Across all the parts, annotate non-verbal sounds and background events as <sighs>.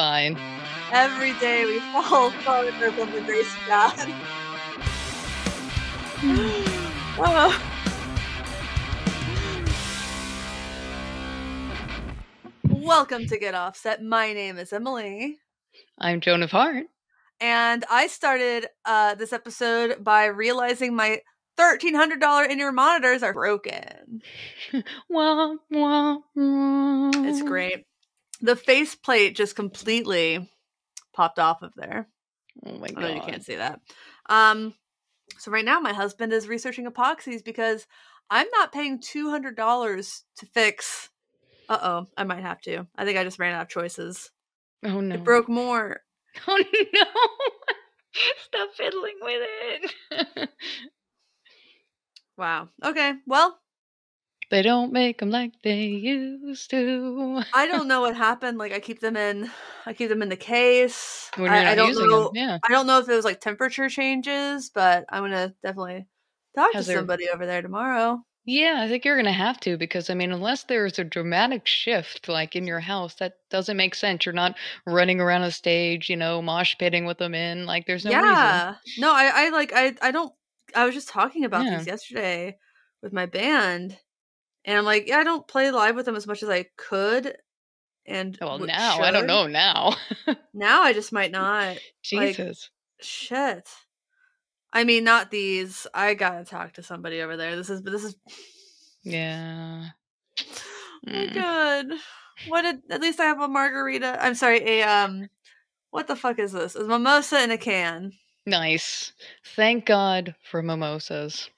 fine. Every day we fall short of the grace of God. oh. Welcome to Get Offset. My name is Emily. I'm Joan of Heart. And I started uh, this episode by realizing my $1,300 in ear monitors are broken. <laughs> wah, wah, wah. It's great. The faceplate just completely popped off of there. Oh my god! you can't see that. Um, so right now my husband is researching epoxies because I'm not paying two hundred dollars to fix. Uh oh, I might have to. I think I just ran out of choices. Oh no. It broke more. <laughs> Oh no. <laughs> Stop fiddling with it. <laughs> Wow. Okay. Well, they don't make them like they used to. I don't know what happened. Like I keep them in, I keep them in the case. When you're I, not I don't using know. them. Yeah. I don't know if it was like temperature changes, but I'm gonna definitely talk Has to there- somebody over there tomorrow. Yeah, I think you're going to have to because I mean, unless there's a dramatic shift like in your house, that doesn't make sense. You're not running around a stage, you know, mosh pitting with them in. Like, there's no reason. yeah no i i like i i don't i was just talking about Yeah. these yesterday with my band and i'm like yeah i don't play live with them as much as i could and Well, now I don't know. Now, <laughs> now i just might not Like, Jesus. shit i mean not these i gotta talk to somebody over there this is but this is yeah. <sighs> oh Mm. god what did at least i have a margarita i'm sorry a um what the fuck is this? It's mimosa in a can. Nice. Thank God for mimosas.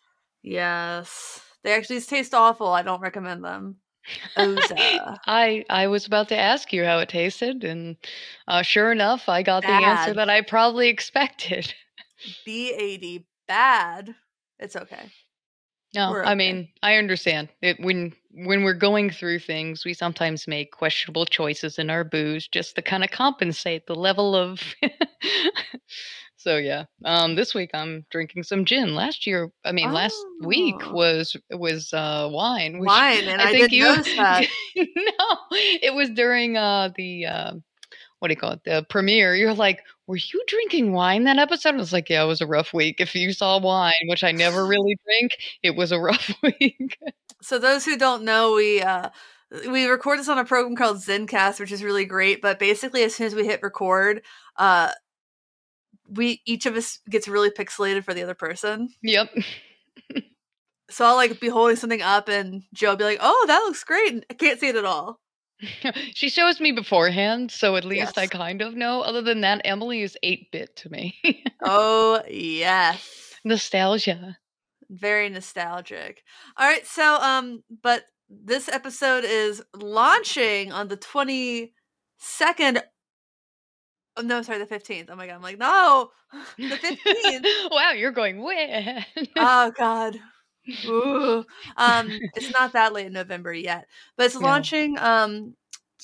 Yes. They actually taste awful. I don't recommend them. <laughs> I I was about to ask you how it tasted, and uh, sure enough, I got the answer that I probably <laughs> expected. B80 bad. It's okay. No, I mean, I understand. It, when when we're going through things, we sometimes make questionable choices in our booze just to kind of compensate the level of. <laughs> so yeah, um, this week I'm drinking some gin. Last year, I mean, last week Oh. was was uh, wine. which Wine, and I, didn't notice <laughs> that. no, it was during uh, the uh, what do you call it? The premiere. You're like, were you drinking wine that episode? I was like, yeah, it was a rough week. If you saw wine, which I never <laughs> really drink, it was a rough <laughs> week. So those who don't know, we uh we record this on a program called Zencast, which is really great. But basically, as soon as we hit record, uh, we each of us gets really pixelated for the other person. yep. So I'll like be holding something up, and Joe will be like, "Oh, that looks great." and I can't see it at all. <laughs> she shows me beforehand, so at least I kind of know. Other than that, Emily is 8 bit to me. <laughs> oh yes. Nostalgia. very nostalgic. All right, so um, but this episode is launching on the twenty second. Oh, no, sorry, the fifteenth. Oh my god, I'm like, no, <laughs> the fifteenth. <laughs> wow, you're going when? oh god. Ooh. Um, <laughs> it's not that late in November yet, but it's No. launching um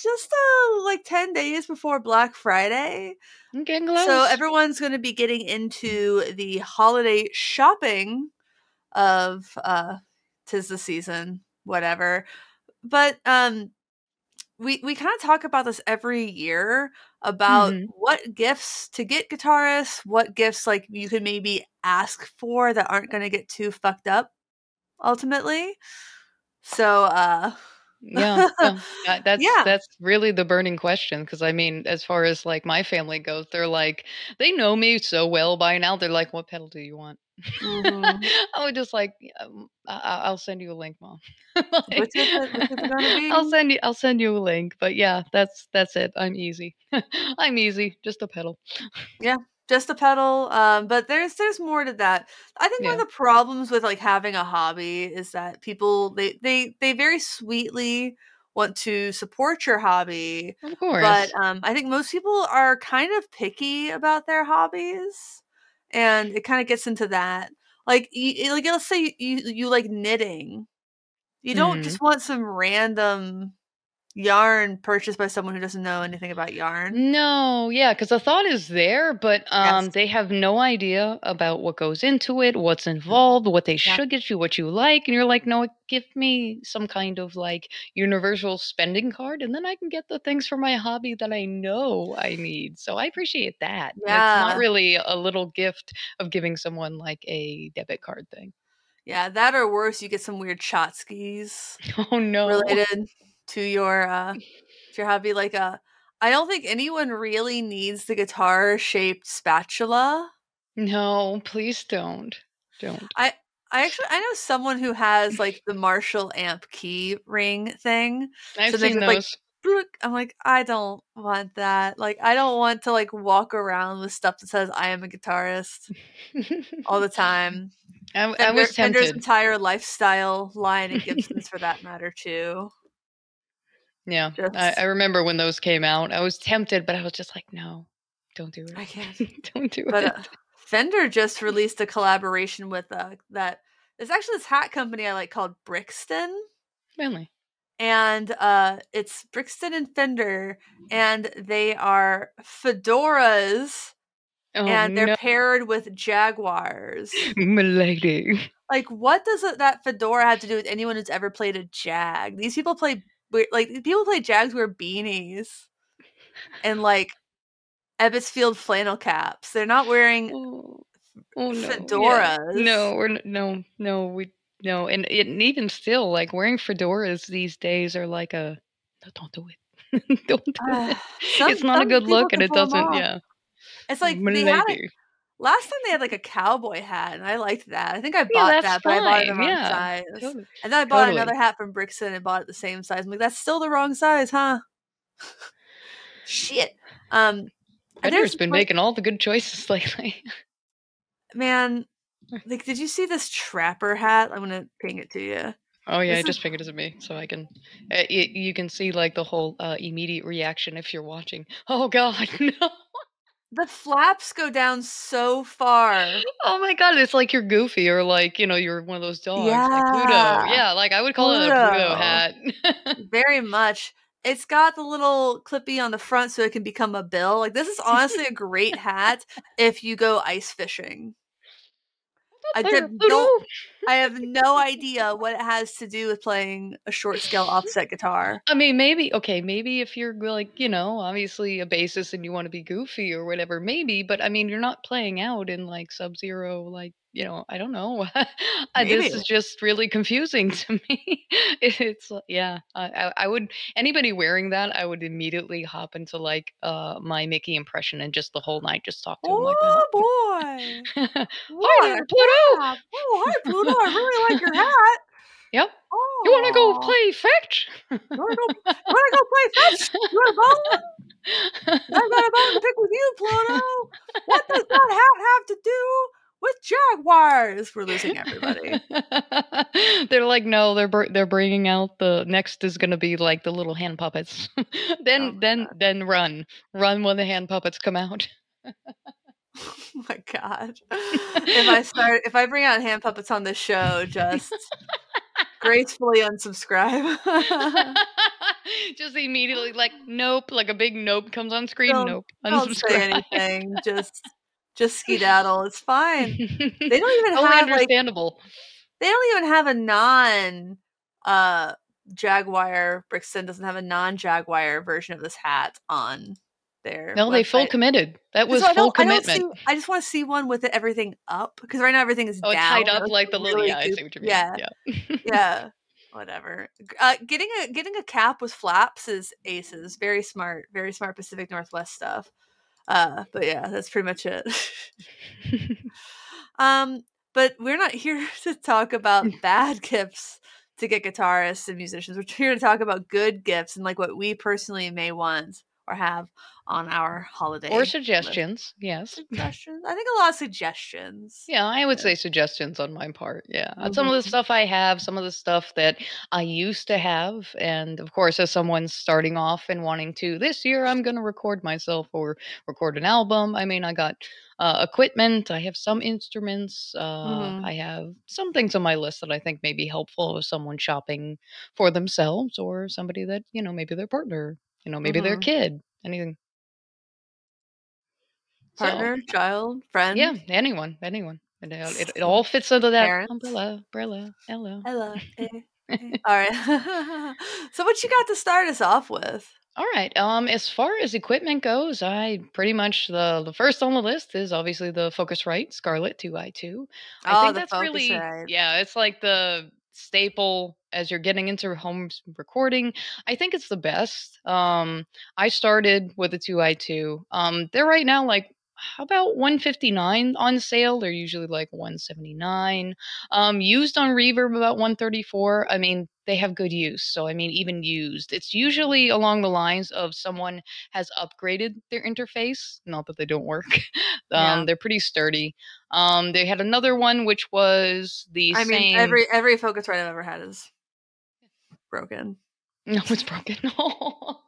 just uh, like ten days before Black Friday. I'm getting close. So everyone's going to be getting into the holiday shopping of uh tis the season, whatever. But um we we kind of talk about this every year about Mhm. what gifts to get guitarists, what gifts like you could maybe ask for that aren't going to get too fucked up ultimately. So uh yeah, that- <laughs> that's Yeah. that's really the burning question because I mean, as far as like my family goes, they're like they know me so well by now. They're like, "What pedal do you want?" Mhm. <laughs> I would just like, um, I- I- I'll send you a link, mom. <laughs> Like, is it- is it? <laughs> I'll send you. I'll send you a link. But yeah, that's that's it. I'm easy. I'm easy. Just a pedal. Yeah, just a pedal um but there's there's more to that i think one of the problems with like having a hobby is that people they they they very sweetly want to support your hobby Of course. but um i think most people are kind of picky about their hobbies and it kind of gets into that like you, like let's say you you like knitting you don't Mhm. just want some random yarn purchased by someone who doesn't know anything about yarn. No, yeah, because the thought is there, but um, Yes. they have no idea about what goes into it, what's involved, what they Yeah. should get you, what you like, and you're like, no, give me some kind of like universal spending card, and then I can get the things for my hobby that I know I need. So I appreciate that. Yeah. It's not really a little gift of giving someone like a debit card thing. Yeah, that or worse, you get some weird tchotchkes <laughs> Oh no. related to your uh to your hobby. Like uh I don't think anyone really needs the guitar shaped spatula. No, please don't. Don't. I I actually I know someone who has like the Marshall amp key ring thing. I've So seen like, those. Blook. I'm like, I don't want that. Like, I don't want to like walk around with stuff that says I am a guitarist all the <laughs> time. I, I Fender- was Fender's entire lifestyle line at Gibson's for that <laughs> matter too. Yeah, I, Just- I remember when those came out. I was tempted, but I was just like, no, don't do it. I can't. <laughs> don't do But it. uh, Fender just <laughs> released a collaboration with uh, that. There's actually this hat company I like called Brixton, really? and uh, it's Brixton and Fender, and they are fedoras, Oh and they're no, paired with Jaguars. <laughs> milady. like, what does that fedora have to do with anyone who's ever played a Jag? These people play like people play Jags wear beanies and like Ebbets Field flannel caps. They're not wearing Oh, oh no, yeah. fedoras. No, we're n- no, no, we no, and, and even still, like wearing fedoras these days are like a no, don't do it. <laughs> don't do it. Ah, some- it's not a good look, and it doesn't. Yeah, It's like they had it milady. Last time they had like a cowboy hat, and I liked that. I think I Yeah, bought that's that, but I bought it the fine, wrong yeah, size. Totally. And then I bought Totally. another hat from Brixton and bought it the same size. I'm like, that's still the wrong size, huh? <laughs> Shit. Um, there's been like- making all the good choices <laughs> lately. man. Like, did you see this trapper hat? I'm gonna ping it to you. Oh yeah, This I is- just figured it to me, so I can. Uh, y- you can see like the whole uh, immediate reaction if you're watching. Oh god, <laughs> no! The flaps go down so far. Oh my god, it's like you're Goofy or like you know you're one of those dogs like Pluto. Yeah. Yeah, like I would call it a Pluto Pluto. hat. <laughs> Very much. It's got the little clippy on the front so it can become a bill. Like this is honestly a great hat if you go ice fishing. <laughs> I Pluto, did- Pluto. don't- I have no idea what it has to do with playing a short scale offset guitar. I mean, maybe okay, maybe if you're like you know obviously a bassist and you want to be goofy or whatever, maybe. But I mean, you're not playing out in like Sub Zero, like you know. I don't know. <laughs> This is just really confusing <laughs> to me. it's uh, yeah. I, I, would anybody wearing that, I would immediately hop into like uh my Mickey impression and just the whole night just talk to him like Oh boy. <laughs> that. What Hi Pluto. Oh, hi Pluto. I really like your hat. <laughs> Yep. Oh. You want to go play fetch? You want to go, go play fetch? You want a bone? I got a bone to pick with you, Pluto. What does that hat have to do with jaguars? We're losing everybody. <laughs> they're like, no, they're br- they're bringing out the next is gonna be like the little hand puppets. <laughs> then Oh then God. then run, run when the hand puppets come out. <laughs> Oh my god. If I <laughs> start if I bring out hand puppets on this show, just gracefully unsubscribe. <laughs> Just immediately like nope, like a big nope comes on screen. Don't- nope, Don't say unsubscribe. anything. Just just skedaddle. It's fine. They don't even totally have like understandable. they don't even have a non uh Jaguar Brixton doesn't have a non Jaguar version of this hat on their no, they full committed. That was So I full I commitment. see- I just want to see one with everything up because right now everything is Oh, tied up like the little. really Yeah, I see goofy. what you mean. Yeah, yeah. yeah, <laughs> whatever. Uh, getting a getting a cap with flaps is aces. Very smart, very smart Pacific Northwest stuff. Uh, but yeah, that's pretty much it. <laughs> <laughs> um, but we're not here to talk about bad gifts to get guitarists and musicians. We're here to talk about good gifts and like what we personally may want or have on our holiday Or list. suggestions, yes. <laughs> Suggestions. I think a lot of suggestions. Yeah, I would Yeah. say suggestions on my part. Yeah. Uh, Some of the Mhm. stuff I have, some of the stuff that I used to have. And of course, as someone starting off and wanting to, this year I'm going to record myself or record an album. I mean, I got uh, equipment, I have some instruments, uh, Mhm. I have some things on my list that I think may be helpful if someone shopping for themselves or somebody that, you know, maybe their partner, you know, maybe their Mhm. kid, anything. So, Partner, child, friend. yeah, anyone, anyone. It, all- it, it all fits under that Parents. umbrella, umbrella, hello. <laughs> Hello. All right. <laughs> so what you got to start us off with? All right. Um, as far as equipment goes, I pretty much the the first on the list is obviously the Focusrite Scarlett 2i2. I Oh, think that's really yeah, it's like the staple as you're getting into home recording. I think it's the best. Um, I started with a 2i2. Um, they're right now like how about 159 on sale? They're usually like 179. Um, used on Reverb about 134. I mean, they have good use. So I mean, even used, it's usually along the lines of someone has upgraded their interface. Not that they don't work. <laughs> um, Yeah. they're pretty sturdy. Um, they had another one which was the I same. mean, every every Focusrite I've ever had is broken. <laughs> No, it's broken. <laughs>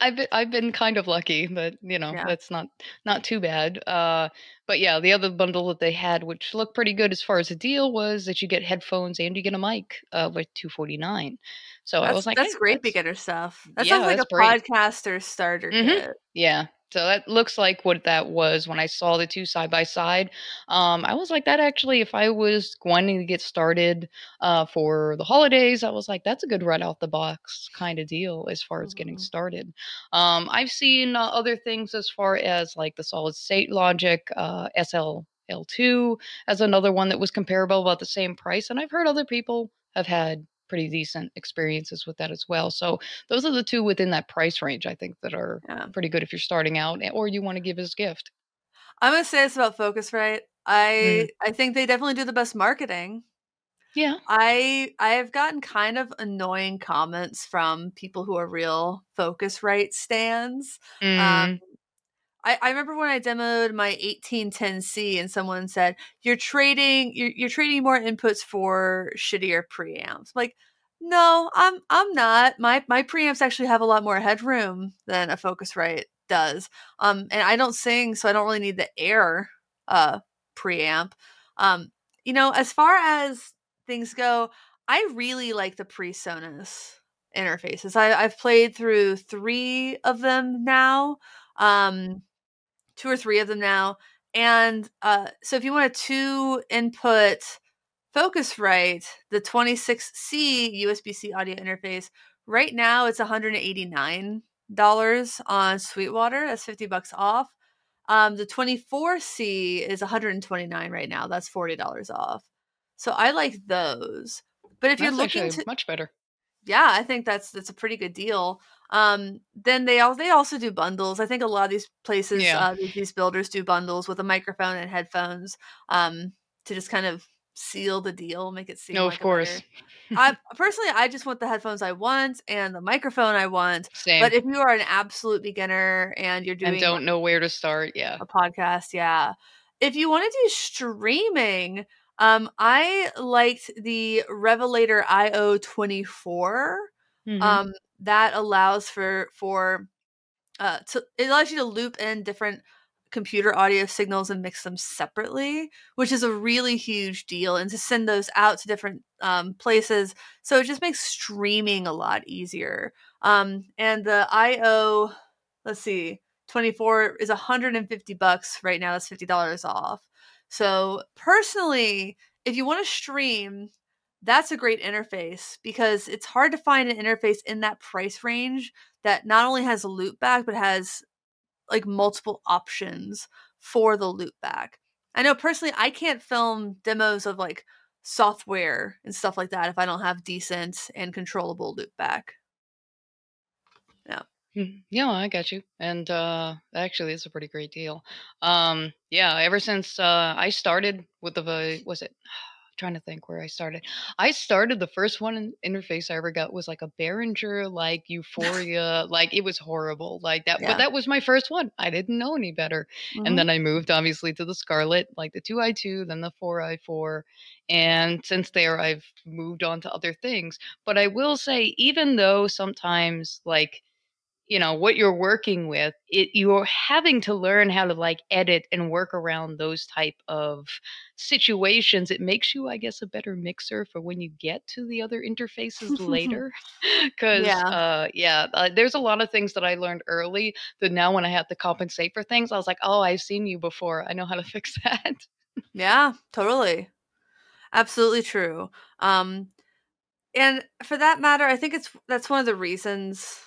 I've been I've been kind of lucky, but you know Yeah. that's not not too bad. Uh, but yeah, the other bundle that they had, which looked pretty good as far as the deal, was that you get headphones and you get a mic uh, with two forty nine. So I was like, that's hey, great that's- beginner stuff. That Yeah, sounds like a great. podcaster starter Mhm. kit. Yeah. So that looks like what that was when I saw the two side by side. Um, I was like, that actually, if I was wanting to get started uh, for the holidays, I was like, that's a good right out the box kind of deal as far as getting Mhm. started. Um, I've seen uh, other things as far as like the solid state logic, uh, SL. L2 as another one that was comparable about the same price and I've heard other people have had pretty decent experiences with that as well. So those are the two within that price range I think that are Yeah. pretty good if you're starting out eh, or you want to give as a gift. I'm gonna say this about Focusrite. I I think they definitely do the best marketing. Yeah. I I have gotten kind of annoying comments from people who are real Focusrite stands. Mm. Um, I, I remember when I demoed my 1810C and someone said, You're trading you're, you're trading more inputs for shittier preamps. Like, no, I'm I'm not. My my preamps actually have a lot more headroom than a Focusrite does. Um and I don't sing, so I don't really need the air uh preamp. Um, you know, as far as things go, I really like the PreSonus interfaces. I, I've played through three of them now. Um two or three of them now. And uh, so if you want a two input Focusrite, the 26C USB C audio interface, right now it's $189 on Sweetwater. That's 50 bucks off. Um, the 24C is 129 right now. That's $40 off. So I like those. But if That's you're looking to much better. yeah, I think that's that's a pretty good deal. Um, then they all they also do bundles. I think a lot of these places, Yeah. uh, these, these builders do bundles with a microphone and headphones, um, to just kind of seal the deal, make it seem. No, like of course. I <laughs> personally, I just want the headphones I want and the microphone I want. Same. But if you are an absolute beginner and you're doing and don't know where to start. Yeah. a podcast, yeah. If you want to do streaming, um, I liked the Revelator IO twenty four Mhm. um that allows for for uh to it allows you to loop in different computer audio signals and mix them separately which is a really huge deal and to send those out to different um, places. So it just makes streaming a lot easier. Um and the io let's see 24 is 150 bucks right now that's $50 off. So personally if you want to stream that's a great interface because it's hard to find an interface in that price range that not only has a loop back but has like multiple options for the loop back. I know personally I can't film demos of like software and stuff like that if I don't have decent and controllable loop back. Mm, Yeah, I got you. And uh actually it's a pretty great deal. Um yeah, ever since uh I started with the was it trying to think where I started. I started the first one in interface I ever got was like a Behringer, like <laughs> U-Phoria, like it was horrible, like that. Yeah. But that was my first one. I didn't know any better, Mhm. and then I moved obviously to the Scarlett, like the two I two, then the four I four, and since there I've moved on to other things. But I will say, even though sometimes like you know what you're working with it you're having to learn how to like edit and work around those type of situations it makes you i guess a better mixer for when you get to the other interfaces <laughs> later <laughs> because Yeah. uh yeah uh, there's a lot of things that i learned early that now when i have to compensate for things i was like oh i've seen you before i know how to <laughs> fix that Yeah, totally. Absolutely true. Um and for that matter, I think it's that's one of the reasons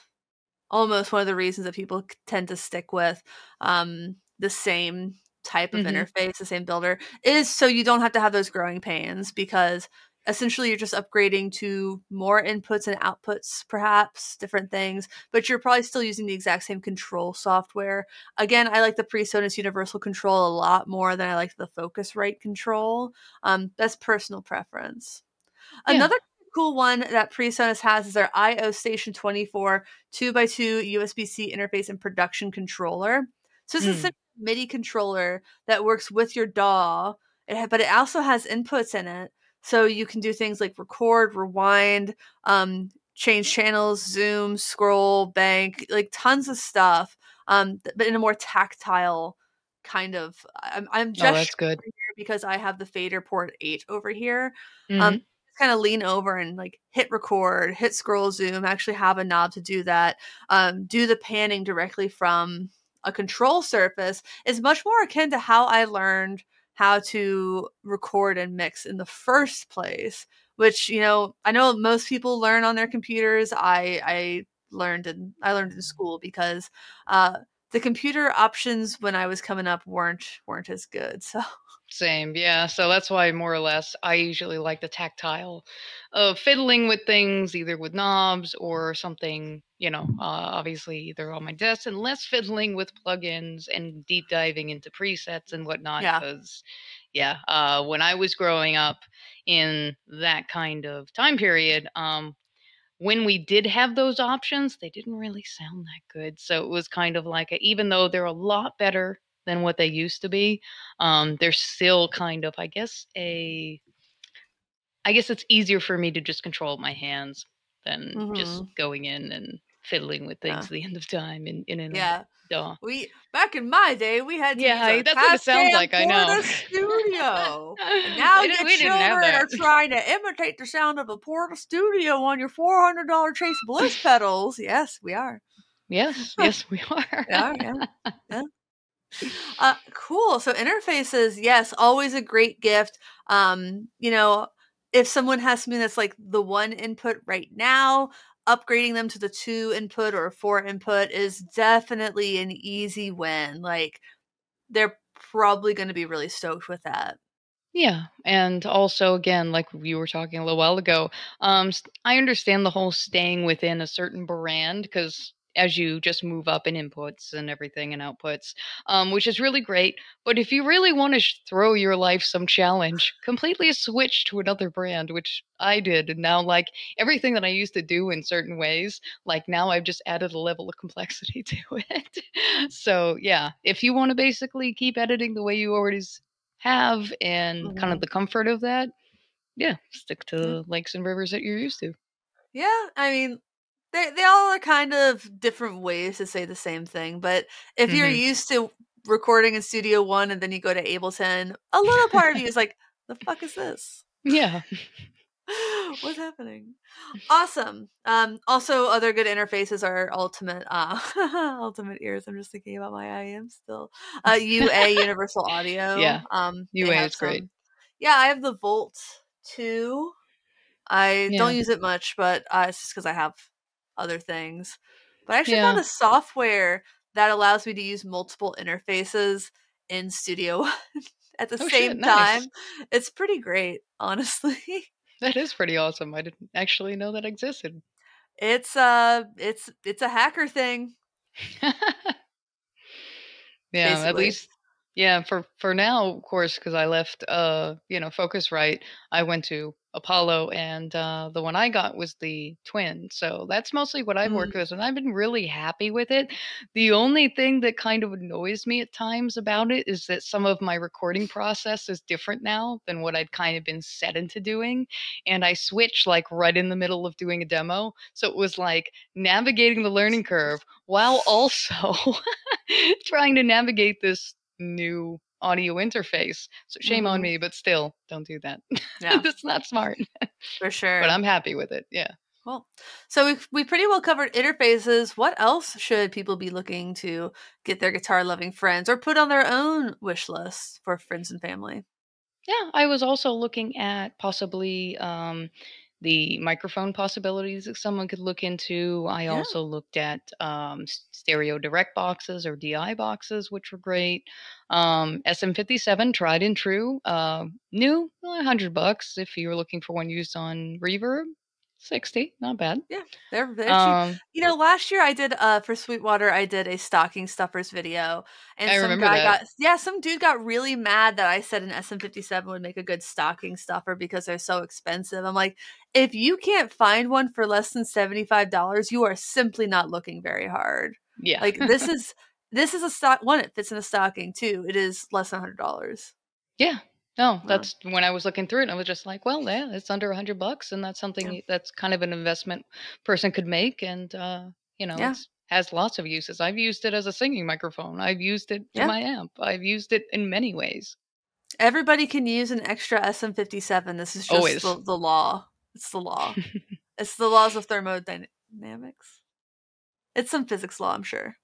almost one of the reasons that people tend to stick with um the same type of Mhm. interface, the same builder is so you don't have to have those growing pains because essentially you're just upgrading to more inputs and outputs perhaps different things but you're probably still using the exact same control software again i like the presonus universal control a lot more than i like the focusrite control um, that's personal preference Yeah. another cool one that presonus has is their io station 24 2x2 usb-c interface and production controller. So this is Mm. a midi controller that works with your daw. But it also has inputs in it. So you can do things like record rewind um, change channels zoom scroll bank like tons of stuff um, but in a more tactile kind of i'm, I'm oh just that's good. here because i have the FaderPort 8 over here. Mhm. um, kind of lean over and like hit record, hit scroll zoom, actually have a knob to do that, um, do the panning directly from a control surface is much more akin to how I learned how to record and mix in the first place. Which you know, I know most people learn on their computers. I I learned in I learned in school because uh, the computer options when I was coming up weren't weren't as good. So Same, yeah. So that's why more or less I usually like the tactile of fiddling with things, either with knobs or something, you know, uh, obviously either on my desk and less fiddling with plugins and deep diving into presets and whatnot. Yeah. Because, yeah, uh, when I was growing up in that kind of time period, um, when we did have those options, they didn't really sound that good. So it was kind of like, a, even though they're a lot better than what they used to be, um, they're still kind of, I guess, a. I guess it's easier for me to just control my hands than just going in and fiddling with things Yeah. at the end of time in in, in yeah, a DAW. we back in my day we had to Yeah, that's what it sounds like, I know. Studio. <laughs> And now We your we children are trying to imitate the sound of a Portastudio on your four hundred dollar Chase Bliss <laughs> pedals. Yes, we are. Yes, <laughs> yes, we are. Are. Yeah. yeah. Uh, cool. So interfaces, yes, always a great gift. Um, you know, if someone has something that's like the one input right now, upgrading them to the two input or four input is definitely an easy win. Like they're probably going to be really stoked with that. Yeah, and also again, like you were talking a little while ago, um, I understand the whole staying within a certain brand because as you just move up in inputs and everything and outputs, um, which is really great. But if you really want to sh- throw your life some challenge, completely switch to another brand, which I did, and now like everything that I used to do in certain ways, like now I've just added a level of complexity <laughs> to it. so yeah, if you want to basically keep editing the way you already have and kind of Mhm. the comfort of that, yeah, stick to the lakes and rivers that you're used to. Yeah, I mean, they they all are kind of different ways to say the same thing. But if you're Mhm. used to recording in Studio One and then you go to Ableton, a little part of you is like, "The fuck is this? <laughs> Yeah. <laughs> What's happening?" Awesome. Um, also, other good interfaces are Ultimate uh, <laughs> Ultimate Ears. I'm just thinking about my IM still. Uh, UA Universal Audio. Yeah, Um, UA is great. Yeah, I have the Volt two. I Yeah. don't use it much, but uh, it's just because I have other things. But I actually Yeah. found a software that allows me to use multiple interfaces in Studio <laughs> One at the Oh, same shit, nice. time. It's pretty great, <laughs> honestly. That is pretty awesome. I didn't actually know that existed. It's uh it's it's a hacker thing. <laughs> yeah, at Basically. least Yeah, for for now, of course, because I left, uh, you know, Focusrite. I went to Apollo, and uh, the one I got was the twin. So that's mostly what I've worked Mm. with, and I've been really happy with it. The only thing that kind of annoys me at times about it is that some of my recording process is different now than what I'd kind of been set into doing, and I switched like right in the middle of doing a demo. So it was like navigating the learning curve while also <laughs> trying to navigate this new audio interface. So shame on Mhm. me, but still, don't do that. Yeah, <laughs> That's not smart. for <laughs> sure. But I'm happy with it. Yeah. Cool. So we we pretty well covered interfaces. What else should people be looking to get their guitar loving friends or put on their own wish list for friends and family? Yeah, I was also looking at possibly um, the microphone possibilities that someone could look into. I Yeah. also looked at um, stereo direct boxes or DI boxes, which were great. Um, SM57, tried and true, uh, new, hundred bucks if you were looking for one used on Reverb. Sixty, not bad. Yeah, they're they're cheap. Um, You know, last year I did uh for Sweetwater I did a stocking stuffers video and I some remember guy that. got yeah, some dude got really mad that I said an SM57 would make a good stocking stuffer because they're so expensive. I'm like, if you can't find one for less than $75, you are simply not looking very hard. yeah, Like this <laughs> is this is a stock one it fits in a stocking too. It is less than $100. yeah. No, that's when I was looking through it. I was just like, well, yeah, it's under a hundred bucks, and that's something Yeah. that's kind of an investment person could make, and uh, you know, Yeah. it's has lots of uses. I've used it as a singing microphone. I've used it in my amp. I've used it in many ways. Everybody can use an extra SM57. This is just the, the law. It's the law. <laughs> It's the laws of thermodynamics. It's some physics law, I'm sure.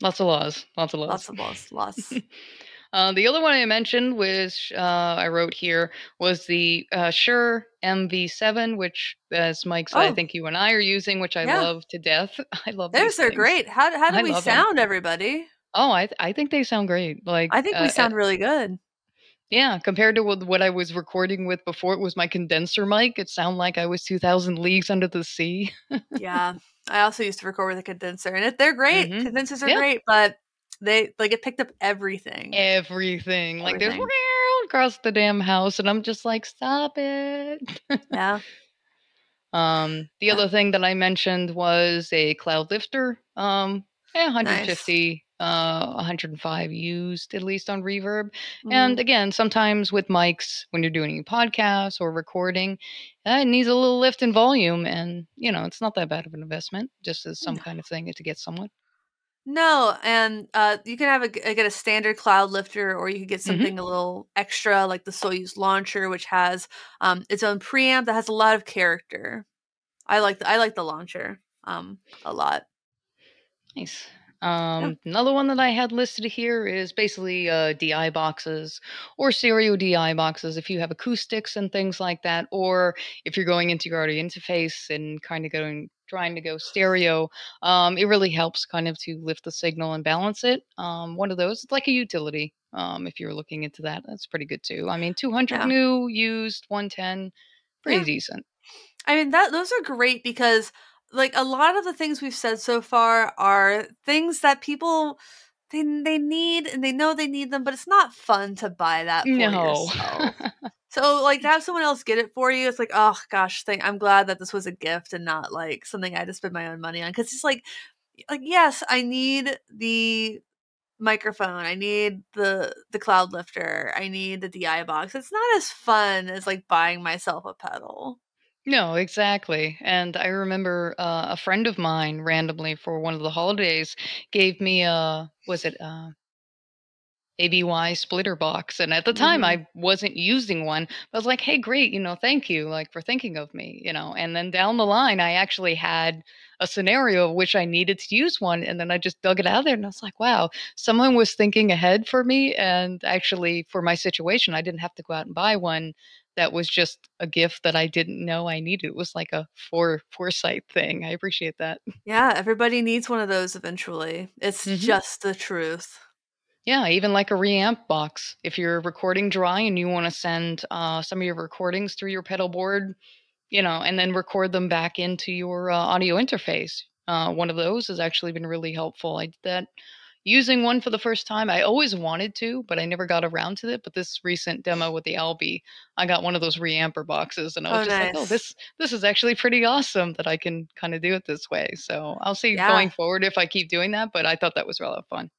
Lots of laws. Lots of laws. Lots of laws. Lots. <laughs> Uh, the other one I mentioned, which uh, I wrote here, was the uh, Shure MV7, which, as Mike said, I Oh. think you and I are using, which I Yeah. love to death. <laughs> I love these they're things. great. How how do I we sound, everybody? Oh, I th- I think they sound great. Like I think uh, we uh, sound really good. yeah, compared to what, I was recording with before, it was my condenser mic. It sounded like I was two thousand leagues under the sea. Yeah. I also used to record with a condenser, and it, they're <laughs> great. Mhm. Condensers are Yeah. great, but they like it picked up everything. Everything like there's Everything. across the damn house, and I'm just like, stop it. Yeah. <laughs> Um, the Yeah. other thing that I mentioned was a Cloudlifter. Um, yeah, 150, uh, 105 used at least on reverb. And Mhm. again, sometimes with mics, when you're doing podcasts or recording, uh, it needs a little lift in volume. And, you know, it's not that bad of an investment, just as some No. kind of thing to get someone. No, and uh, you can have a get a standard Cloudlifter, or you could get Mm-hmm. something a little extra, like the Soyuz launcher, which has um, its own preamp that has a lot of character. I like the, I like the launcher um, a lot. Nice. Um, Another one that I had listed here is basically uh, DI boxes or stereo DI boxes if you have acoustics and things like that, or if you're going into your audio interface and kind of going trying to go stereo. Um, it really helps kind of to lift the signal and balance it. Um, one of those, it's like a utility. Um, if you're looking into that, that's pretty good too. I mean, 200 Yeah. new, used, 110, pretty Yeah. decent. I mean that those are great because like a lot of the things we've said so far are things that people they they need and they know they need them, but it's not fun to buy that for No. <laughs> So like to have someone else get it for you, it's like, oh gosh, thank I'm glad that this was a gift and not like something I had to spend my own money on. Cause it's like like yes, I need the microphone, I need the the Cloudlifter, I need the DI box. It's not as fun as like buying myself a pedal. No, exactly. And I remember uh, a friend of mine randomly for one of the holidays gave me a was it uh ABY splitter box and at the time Mhm. I wasn't using one. But I was like, "Hey, great, you know, thank you like for thinking of me, you know." And then down the line I actually had a scenario of which I needed to use one and then I just dug it out of there and I was like, "Wow, someone was thinking ahead for me and actually for my situation I didn't have to go out and buy one that was just a gift that I didn't know I needed. It was like a fore foresight thing. I appreciate that. Yeah, everybody needs one of those eventually. It's Mhm. just the truth. Yeah, even like a reamp box. If you're recording dry and you want to send uh, some of your recordings through your pedal board, you know, and then record them back into your uh, audio interface, uh, one of those has actually been really helpful. I did that using one for the first time. I always wanted to, but I never got around to it. But this recent demo with the Alby, I got one of those reamper boxes, and I was Oh, just like, "Oh, this this is actually pretty awesome that I can kind of do it this way." So I'll see Yeah. going forward if I keep doing that. But I thought that was rather fun.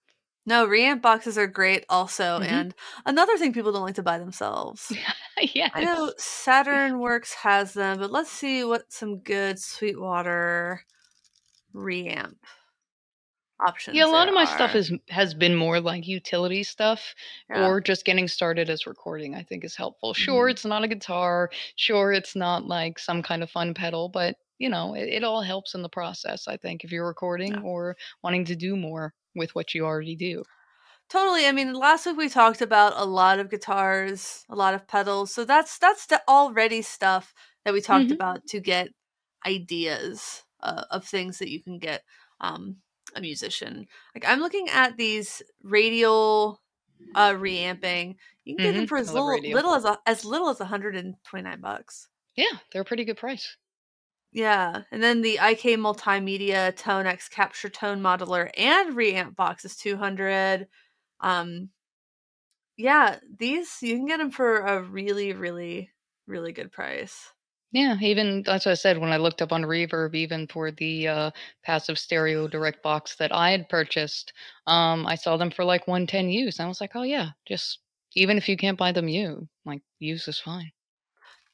No, reamp boxes are great also. Mhm. And another thing people don't like to buy themselves. <laughs> yeah. I know Saturn Works has them, but let's see what some good Sweetwater reamp options. Yeah, a lot of my stuff are. is has been more like utility stuff Yeah. or just getting started as recording. I think is helpful. Sure, Mhm. it's not a guitar. Sure, it's not like some kind of fun pedal, but you know, it, it all helps in the process. I think if you're recording Yeah. or wanting to do more with what you already do. Totally. I mean, last week we talked about a lot of guitars, a lot of pedals. So that's that's the already stuff that we talked Mhm. about to get ideas uh, of things that you can get um, a musician. Like I'm looking at these radial uh, reamping. You can get them Mhm. for as little, little as a, as little as 129 bucks. Yeah, they're a pretty good price. Yeah, and then the IK Multimedia Tone X Capture Tone Modeler and reamp box is 200. Um yeah, these you can get them for a really really really good price. Yeah, even that's what I said when I looked up on Reverb, even for the uh, passive stereo direct box that I had purchased, um, I saw them for like 110 used. And I was like, oh yeah, just even if you can't buy them you like use is fine.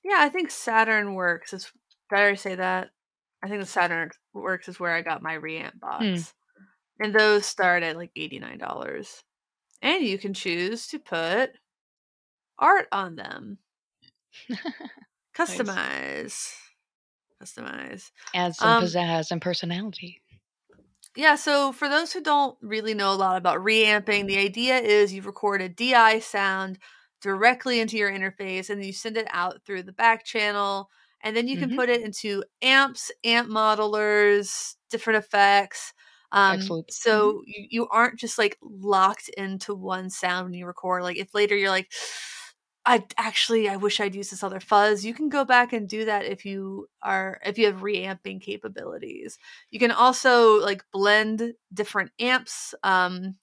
Yeah, I think Saturn Works is did I already say that? I think the Saturn Works is where I got my reamp box. And those start at like $89. And you can choose to put art on them. <laughs> Customize. Customize. Add some Um, pizzazz and personality. Yeah, so for those who don't really know a lot about reamping, the idea is you record a DI sound directly into your interface and you send it out through the back channel and then you can Mhm. put it into amps, amp modelers, different effects. Um, Excellent. Mhm. so you, you aren't just like locked into one sound when you record. Like if later you're like, I actually I wish I'd use this other fuzz. You can go back and do that if you are if you have reamping capabilities. You can also like blend different amps. Um,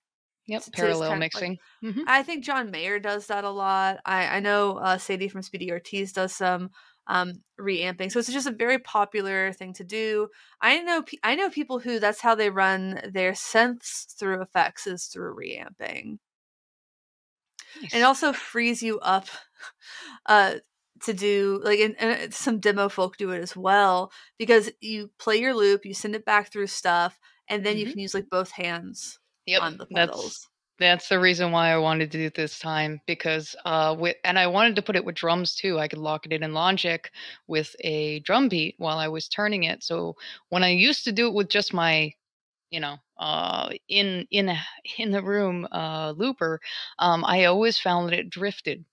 Yep, parallel of, like- mixing. Mhm. I think John Mayer does that a lot. I I know uh, Sadie from Speedy Ortiz does some um reamping. So it's just a very popular thing to do. I know I know people who that's how they run their synths through effects is through reamping Nice. and it also frees you up uh to do like and, and some demo folk do it as well because you play your loop you send it back through stuff and then you Mhm. can use like both hands yep, on the pedals That's the reason why I wanted to do it this time because uh with and I wanted to put it with drums too. I could lock it in in Logic with a drum beat while I was turning it. So when I used to do it with just my you know uh in in <laughs> in the room uh looper um i always found that it drifted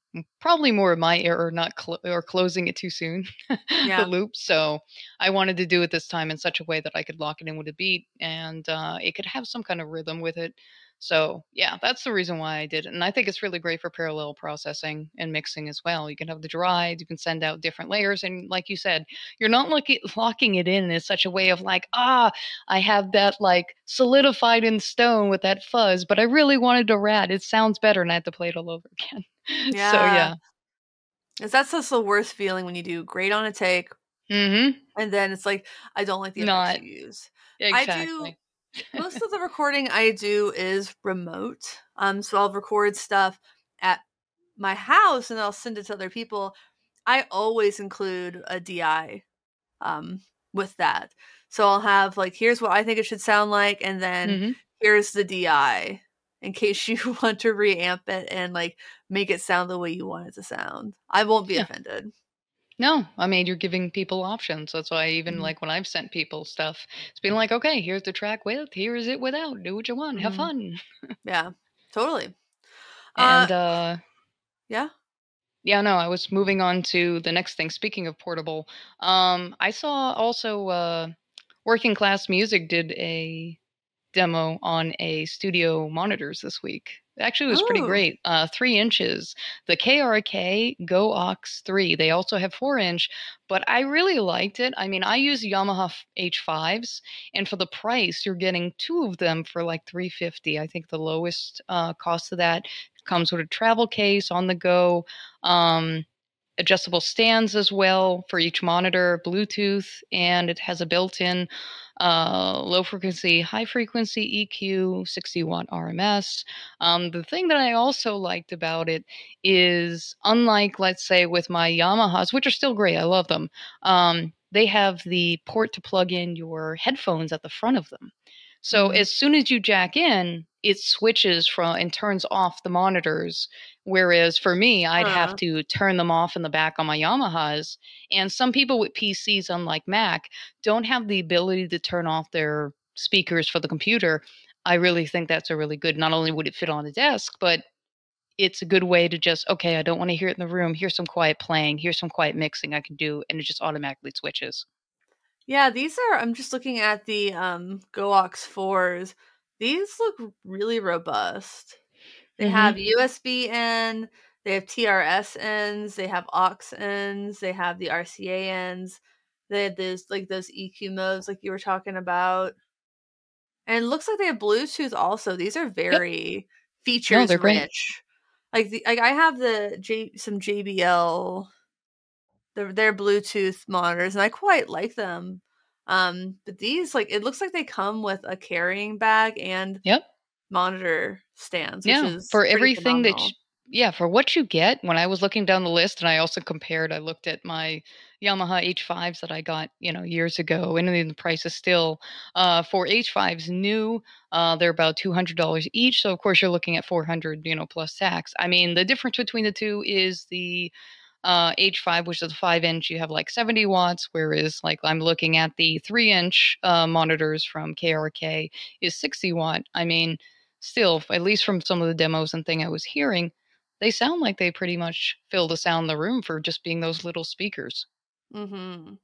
probably more of my error not cl- or closing it too soon <laughs> Yeah. the loop so i wanted to do it this time in such a way that i could lock it in with a beat and uh it could have some kind of rhythm with it so yeah that's the reason why i did it and i think it's really great for parallel processing and mixing as well you can have the drive you can send out different layers and like you said you're not looking locking it in in such a way of like ah I have that like solidified in stone with that fuzz, but I really wanted a rat. It sounds better, and I had to play it all over <laughs> again. So yeah. Is that's just the worst feeling when you do great on a take Mm-hmm. and then it's like i don't like the Not- effects you use Exactly. Most of the recording I do is remote. Um, so I'll record stuff at my house and I'll send it to other people. I always include a DI um, with that. So I'll have like, here's what I think it should sound like, and then Mhm. here's the DI in case <laughs> you want to reamp it and like make it sound the way you want it to sound. I won't be Yeah. offended. No, I mean you're giving people options. That's why even Mhm. like when I've sent people stuff, it's been like, okay, here's the track with, here's it without. Do what you want, have Mhm. fun. Yeah, totally. And Uh, uh yeah. Yeah, no, I was moving on to the next thing. Speaking of portable, um, I saw also uh, Working Class Music did a demo on a studio monitors this week. Actually, it was pretty Oh. great. Uh, three inches. The KRK GoAux 3. They also have four inch, but I really liked it. I mean, I use Yamaha HS5s, and for the price, you're getting two of them for like 350. I think the lowest uh, cost of that comes with a travel case on the go. Um, adjustable stands as well for each monitor, Bluetooth, and it has a built-in uh, low frequency, high frequency EQ, 60 watt RMS. Um, the thing that I also liked about it is, unlike, let's say, with my Yamahas, which are still great, I love them, um, they have the port to plug in your headphones at the front of them. So Mhm. as soon as you jack in, it switches from and turns off the monitors. Whereas for me, I'd Huh. have to turn them off in the back on my Yamahas. And some people with PCs, unlike Mac, don't have the ability to turn off their speakers for the computer. I really think that's a really good. Not only would it fit on the desk, but it's a good way to just okay. I don't want to hear it in the room. Here's some quiet playing. Here's some quiet mixing I can do, and it just automatically switches. Yeah, these are I'm just looking at the um 4s. These look really robust. They Mhm. have USB in, they have TRS ends, they have aux ends, they have the RCA ends. They have those like those EQ modes like you were talking about. And it looks like they have Bluetooth also. These are very features they're great. rich. Like the like I have the J some JBL their their Bluetooth monitors and I quite like them. Um but these like it looks like they come with a carrying bag and Yep. monitor stands, which Yeah, is for everything that you, yeah, for what you get, when I was looking down the list and I also compared, I looked at my Yamaha HS5s that I got, you know, years ago, and then the price is still uh for HS5s new, uh they're about $200 each, so of course you're looking at 400, you know, plus tax. I mean, the difference between the two is the uh, HS5, which is a five inch, you have like 70 watts, whereas like I'm looking at the three inch uh, monitors from KRK is 60 watt. I mean, still, at least from some of the demos and thing I was hearing, they sound like they pretty much fill the sound in the room for just being those little speakers Mm-hmm.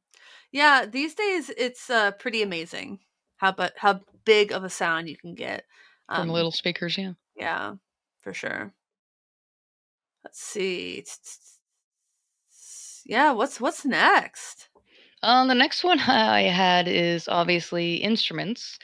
Yeah, these days it's uh pretty amazing how but how big of a sound you can get. from Um little speakers. Yeah. yeah, for sure. Let's see. Yeah, what's what's next? Um, the next one <laughs> I had is obviously instruments.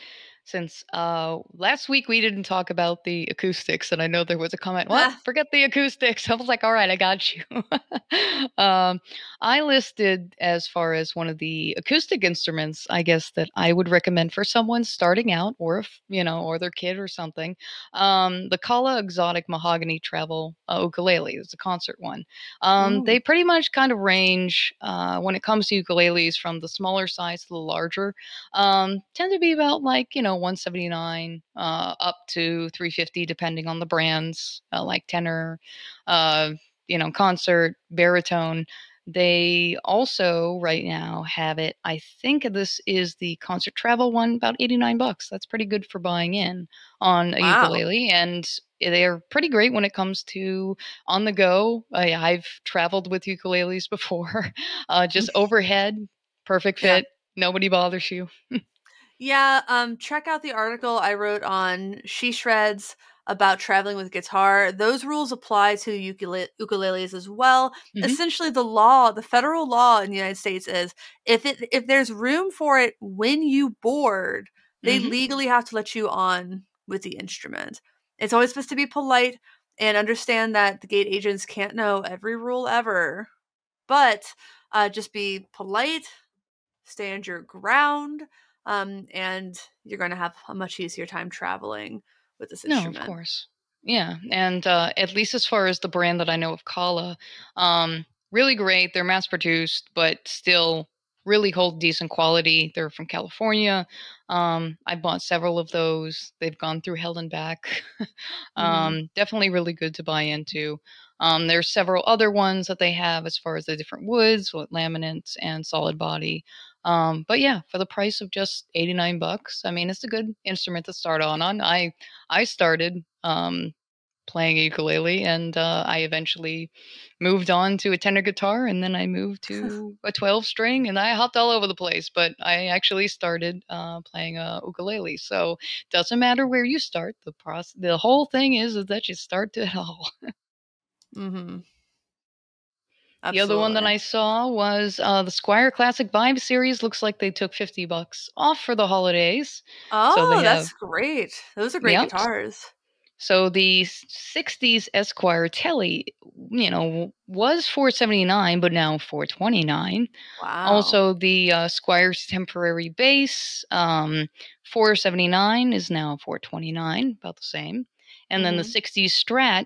Since uh, last week we didn't talk about the acoustics, and I know there was a comment, what? Ah. Forget the acoustics. <laughs> I was like, all right, I got you. <laughs> um, I listed as far as one of the acoustic instruments, I guess, that I would recommend for someone starting out, or if, you know, or their kid or something. Um, the Kala Exotic Mahogany Travel uh, Ukulele is a concert one. Um, they pretty much kind of range uh, when it comes to ukuleles from the smaller size to the larger. Um, tend to be about like you know 179 uh, up to 350 depending on the brands, uh, like tenor, uh, you know, concert, baritone. They also right now have it. I think this is the concert travel one, about 89 bucks. That's pretty good for buying in on a Wow. ukulele, and they're pretty great when it comes to on the go. I, I've traveled with ukuleles before, <laughs> uh, just <laughs> overhead, perfect Yeah. fit. Nobody bothers you. <laughs> Yeah, um check out the article I wrote on She Shreds about traveling with guitar. Those rules apply to ukule- ukuleles as well. Mhm. Essentially the law, the federal law in the United States is if it if there's room for it when you board, they Mhm. legally have to let you on with the instrument. It's always supposed to be polite and understand that the gate agents can't know every rule ever. But uh just be polite, stand your ground um, and you're going to have a much easier time traveling with this No, instrument. of course. Yeah, and uh, at least as far as the brand that I know of Kala, um, really great. They're mass produced, but still really hold decent quality. They're from California. Um, I bought several of those. They've gone through hell and back. <laughs> um, Definitely really good to buy into. Um, there's several other ones that they have as far as the different woods, with laminates and solid body. Um, but yeah, for the price of just 89 bucks, I mean, it's a good instrument to start on. On I I started um, playing ukulele, and uh, I eventually moved on to a tenor guitar, and then I moved <laughs> to a 12 string, and I hopped all over the place. But I actually started uh, playing a ukulele, so doesn't matter where you start. The process, the whole thing is, is that you start it all. <laughs> mm-hmm. The other one that I saw was uh, the Squier Classic Vibe series. Looks like they took 50 bucks off for the holidays. Oh, so that's have, great. Those are great yep. guitars. So the 60s Esquire Telly, you know, was 479 but now 429. Wow. Also the uh, Squier's temporary bass, um, 479 is now 429, about the same. And mm-hmm. then the 60s Strat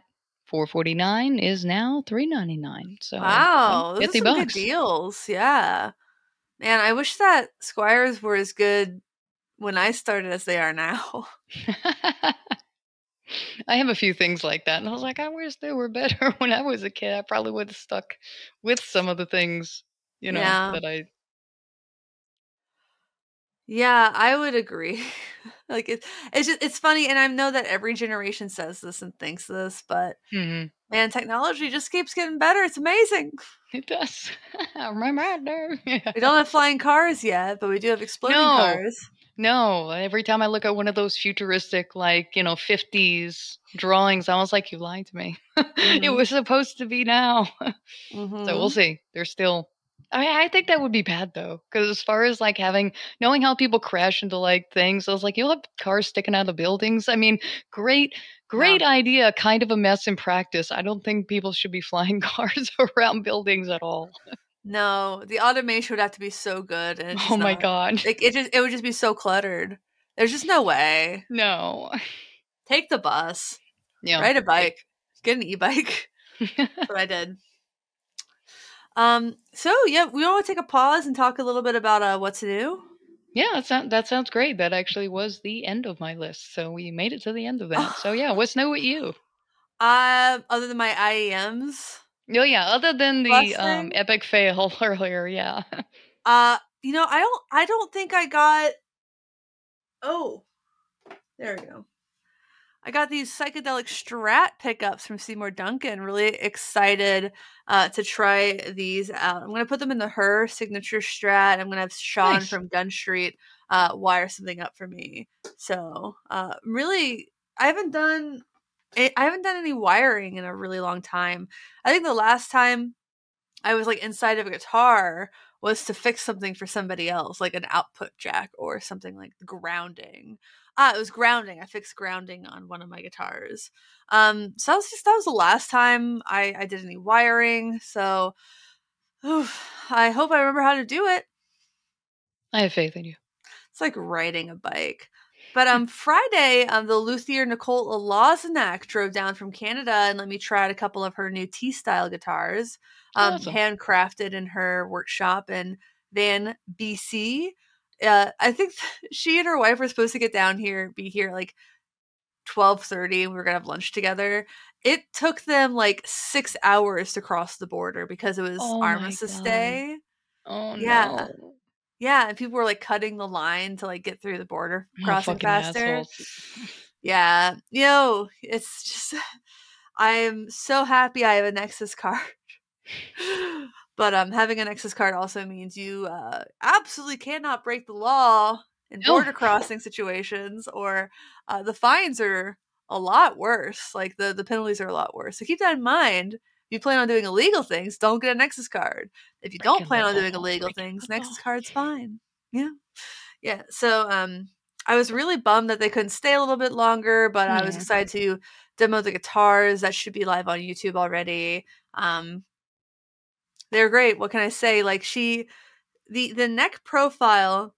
449 is now 399 so wow those are some good deals yeah man i wish that squiers were as good when i started as they are now <laughs> <laughs> i have a few things like that and i was like i wish they were better <laughs> when i was a kid i probably would have stuck with some of the things you know yeah. that i yeah, I would agree. Like it, it's just it's funny, and I know that every generation says this and thinks this, but mm-hmm. man, technology just keeps getting better. It's amazing. It does. I'm right there. We don't have flying cars yet, but we do have exploding no. cars. No, every time I look at one of those futuristic, like you know, fifties drawings, I was like, "You lied to me. <laughs> Mm-hmm. it was supposed to be now." mm-hmm. <laughs> So we'll see. They're still I, I think that would be bad though, because as far as like having knowing how people crash into like things, I was like, you'll have cars sticking out of buildings. I mean, great, great yeah. idea, kind of a mess in practice. I don't think people should be <laughs> flying cars <laughs> around buildings at all. No, the automation would have to be so good. And oh my not, god, like it just it would just be so cluttered. There's just no way. No, take the bus. Yeah, ride a bike. Get an e-bike. <laughs> That's what I did. Um, so yeah, we want to take a pause and talk a little bit about uh, what's do. Yeah, that sounds that sounds great. That actually was the end of my list, so we made it to the end of that. so yeah, what's new with you? <laughs> Uh, other than my IEMs. Oh yeah, other than the um, epic fail <laughs> earlier, yeah. uh, you know, I don't, I don't think I got. Oh, there we go. I got these psychedelic strat pickups from Seymour Duncan. Really excited uh, to try these out. I'm going to put them in the her signature strat. I'm going to have Sean nice. from Gun Street uh, wire something up for me. So uh, really, I haven't done I haven't done any wiring in a really long time. I think the last time I was like inside of a guitar was to fix something for somebody else, like an output jack or something like grounding. Ah, it was grounding. I fixed grounding on one of my guitars. Um, so that was just that was the last time I, I did any wiring. So oof, I hope I remember how to do it. I have faith in you. It's like riding a bike. But um, Friday, um, the luthier Nicole Lazanak drove down from Canada and let me try out a couple of her new T style guitars, um, awesome. handcrafted in her workshop in Van, BC uh, I think <laughs> she and her wife were supposed to get down here, be here like twelve thirty. We were gonna have lunch together. It took them like six hours to cross the border because it was oh Armistice Day. Oh yeah. No. Yeah, and people were like cutting the line to like get through the border <laughs> crossing oh, faster. Assholes. Yeah, you know, it's just <laughs> I'm so happy I have a Nexus card. But um, having a Nexus card also means you uh, absolutely cannot break the law in border crossing situations, or uh, the fines are a lot worse. Like the the penalties are a lot worse. So keep that in mind. If you plan on doing illegal things, don't get a Nexus card. If you don't plan on doing illegal things, Nexus card's fine. Yeah, yeah. So um, I was really bummed that they couldn't stay a little bit longer, but yeah. I was excited to demo the guitars. That should be live on YouTube already. Um, they're great. What can I say? Like she the the neck profile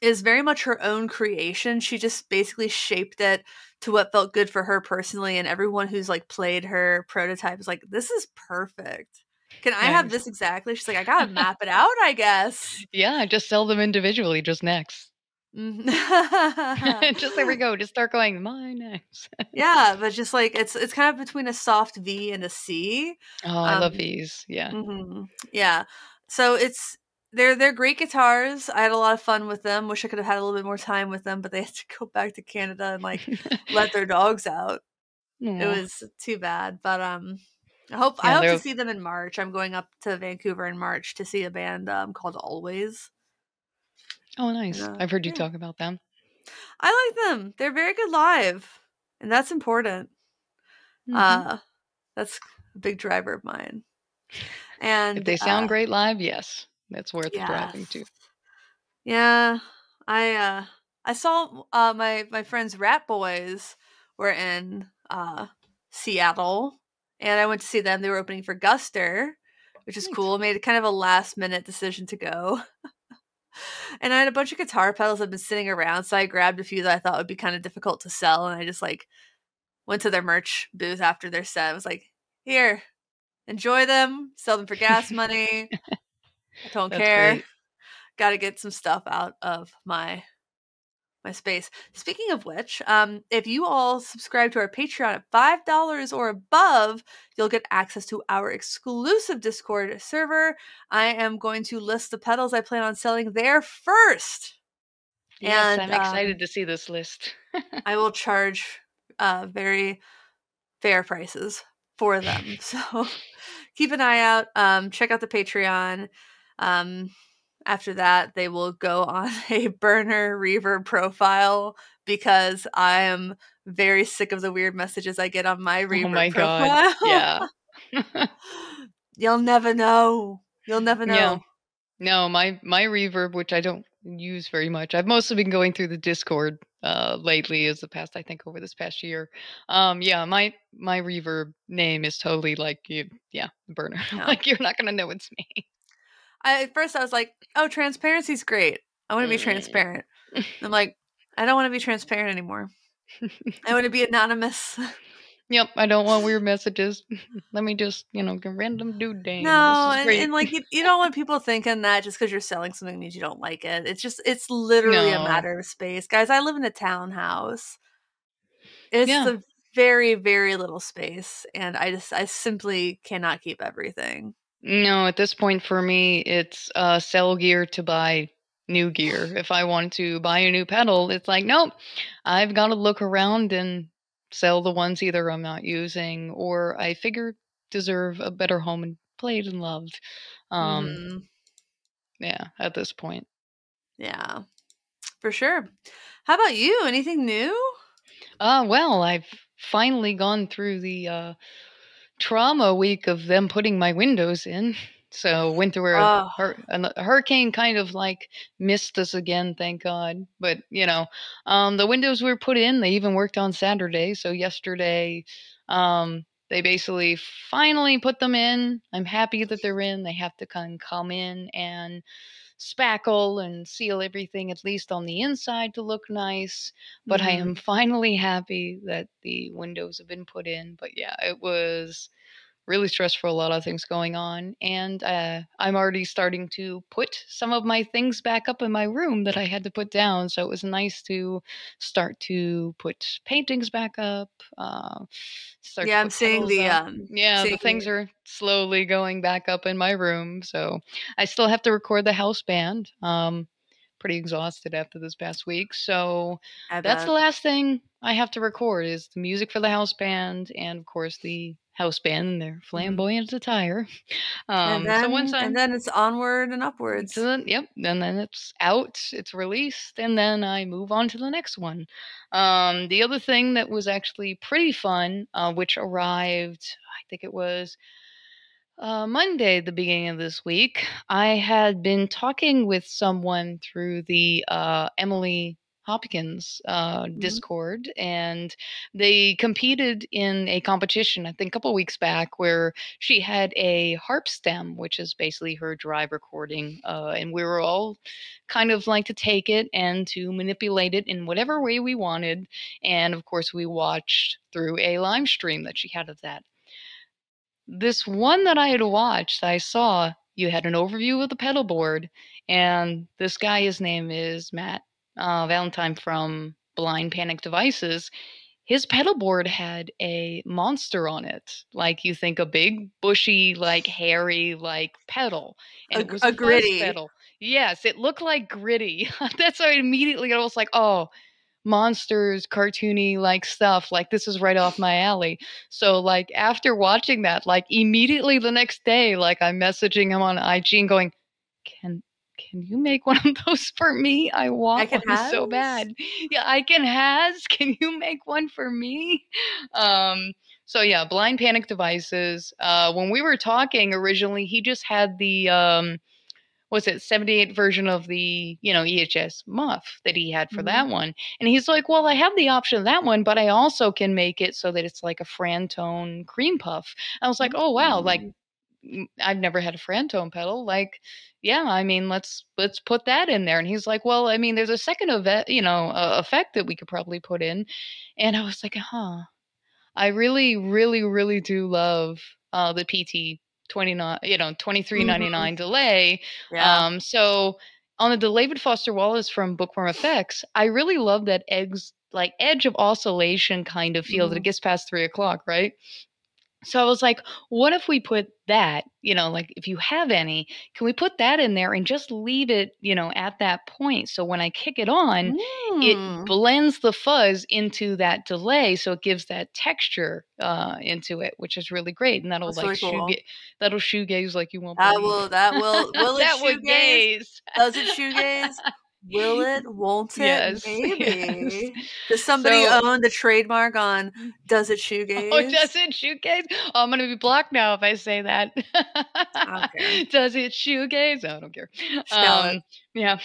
is very much her own creation. She just basically shaped it to what felt good for her personally and everyone who's like played her prototype is like this is perfect. Can I have this exactly? She's like I got to <laughs> map it out, I guess. Yeah, just sell them individually just necks. Mm-hmm. <laughs> just there we go. Just start going my next. yeah, but <laughs> just like it's it's kind of between a soft V and a C. Oh, I um, love these. Yeah. Mm-hmm. Yeah. So it's they're they're great guitars. I had a lot of fun with them. Wish I could have had a little bit more time with them, but they <laughs> had to go back to Canada and like let their dogs out. it was too bad. But um, I hope I hope to see them in March. I'm going up to Vancouver in March to see a band um, called Alvvays. Oh, nice. uh, I've heard you yeah. talk about them. I like them. They're very good live, and that's important. Mhm. Uh, that's a big driver of mine. And if they sound uh, great live, yes, that's worth driving to. Yeah, I uh I saw uh my my friends Ratboys were in uh Seattle and I went to see them. They were opening for Guster, which is Nice. cool. Made kind of a last minute decision to go. And I had a bunch of guitar pedals that had been sitting around, so I grabbed a few that I thought would be kind of difficult to sell and I just like went to their merch booth after their set. I was like, "Here, enjoy them, sell them for gas money." <laughs> I don't That's care got to get some stuff out of my my space. Speaking of which, um, if you all subscribe to our Patreon at five dollars or above, you'll get access to our exclusive Discord server. I am going to list the pedals I plan on selling there first. Yes, And, I'm um, excited to see this list. <laughs> I will charge uh, very fair prices for them. <laughs> So keep an eye out. Um, check out the Patreon. After that, they will go on <laughs> a burner reverb profile because I am very sick of the weird messages I get on my reverb oh my profile. god. Yeah. <laughs> <laughs> You'll never know. You'll never know. Yeah. No, my my reverb, which I don't use very much. I've mostly been going through the Discord uh lately as the past I think over this past year. Um yeah, my my reverb name is totally like you yeah, burner. Yeah. like you're not gonna know it's me. I, at first, I was like, "Oh, transparency's great. I want to be Mm. transparent." <laughs> I'm like, I don't want to be transparent anymore. <laughs> I want to be anonymous. Yep, I don't want weird <laughs> messages. Let me just, you know, get random dude name. No, and, and like you, you don't want people thinking that just because you're selling something means you don't like it. It's just it's literally a matter of space, guys. I live in a townhouse. It's Yeah. a very very little space, and I just I simply cannot keep everything. No, at this point for me, it's uh, sell gear to buy new gear. <sighs> If I want to buy a new pedal, it's like, nope, I've got to look around and sell the ones either I'm not using or I figure deserve a better home and played and loved. Um, Mhm. Yeah, at this point. Yeah, for sure. How about you? Anything new? Uh, well, I've finally gone through the uh, trauma week of them putting my windows in. So went through a, Oh. hur- a, hurricane kind of like missed us again, thank God. But you know, um, the windows were put in. They even worked on Saturday. So yesterday, um, they basically finally put them in. I'm happy that they're in. They have to kind of come in and spackle and seal everything at least on the inside to look nice but I Mhm. am finally happy that the windows have been put in. But yeah, it was really stressful, a lot of things going on. And uh, I'm already starting to put some of my things back up in my room that I had to put down. So it was nice to start to put paintings back up. Uh, Yeah, I'm seeing the um. Yeah, the things are slowly going back up in my room. So I still have to record the house band. Um, pretty exhausted after this past week. So that's the last thing I have to record is the music for the house band and of course the house band in their flamboyant attire. <laughs> Um, Mm-hmm. and then, so once I'm and then it's onward and upwards. yep, and then it's out, it's released, and then I move on to the next one. Um, the other thing that was actually pretty fun, uh, which arrived, I think it was uh, Monday, the beginning of this week, I had been talking with someone through the uh, Emily Hopkins uh, Discord, and they competed in a competition, I think a couple weeks back, where she had a harp stem, which is basically her dry recording, uh, and we were all kind of like to take it and to manipulate it in whatever way we wanted. And of course, we watched through a live stream that she had of that this one that I had watched, I saw you had an overview of the pedal board, and this guy, his name is Matt uh, Valentine from Blind Panic Devices. His pedal board had a monster on it, like you think a big, bushy, like hairy, like pedal, and A- it was a gritty. pedal. Yes, it looked like gritty. <laughs> That's why immediately I was like, oh, monsters, cartoony like stuff. Like this is right off my alley. So like after watching that, like immediately the next day, like I'm messaging him on IG and going, "Can can you make one of <laughs> those for me? I want can one so bad. Yeah, I can has. Can you make one for me? Um, so yeah, blind panic devices. Uh, when we were talking originally, he just had the um, was it 78 version of the you know EHX muff that he had for Mhm. that one, and he's like, well, I have the option of that one, but I also can make it so that it's like a Frantone cream puff. I was like, oh wow, like Mm. mm, I've never had a Frantone pedal. Like, yeah, I mean, let's let's put that in there. And he's like, well, I mean, there's a second event, you know, uh, effect that we could probably put in. And I was like, huh. I really, really, really do love uh, the PT twenty nine, you know, twenty three ninety nine delay. Mm-hmm. Yeah. Um, so on the David Foster Wallace from Bookworm Effects, I really love that eggs like edge of oscillation kind of feel that it Mhm. gets past three o'clock, right? So I was like, what if we put that, you know, like if you have any, can we put that in there and just leave it, you know, at that point? So when I kick it on, it Mm. blends the fuzz into that delay. So it gives that texture uh, into it, which is really great. And that'll That's like really cool. that'll shoegaze like you won't That believe. will that will will <laughs> it that shoegaze? gaze. Does it shoegaze? <laughs> <laughs> Will <laughs> it? Won't it? Yes, <laughs> Maybe. yes. Does somebody So- own the trademark on does it shoegaze? Oh, does it shoegaze? Oh, I'm gonna be blocked now if I say that. care. <laughs> does it shoegaze? Oh, I don't care. Um, yeah.